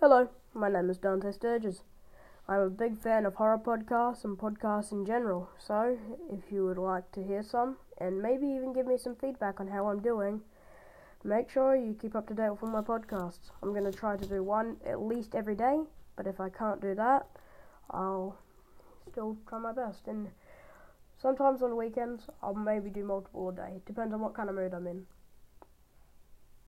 Hello, my name is Dante Sturges. I'm a big fan of horror podcasts and podcasts in general, so if you would like to hear some and maybe even give me some feedback on how I'm doing, make sure you keep up to date with all my podcasts. I'm going to try to do one at least every day, but if I can't do that, I'll still try my best. And sometimes on weekends, I'll maybe do multiple a day. It depends on what kind of mood I'm in.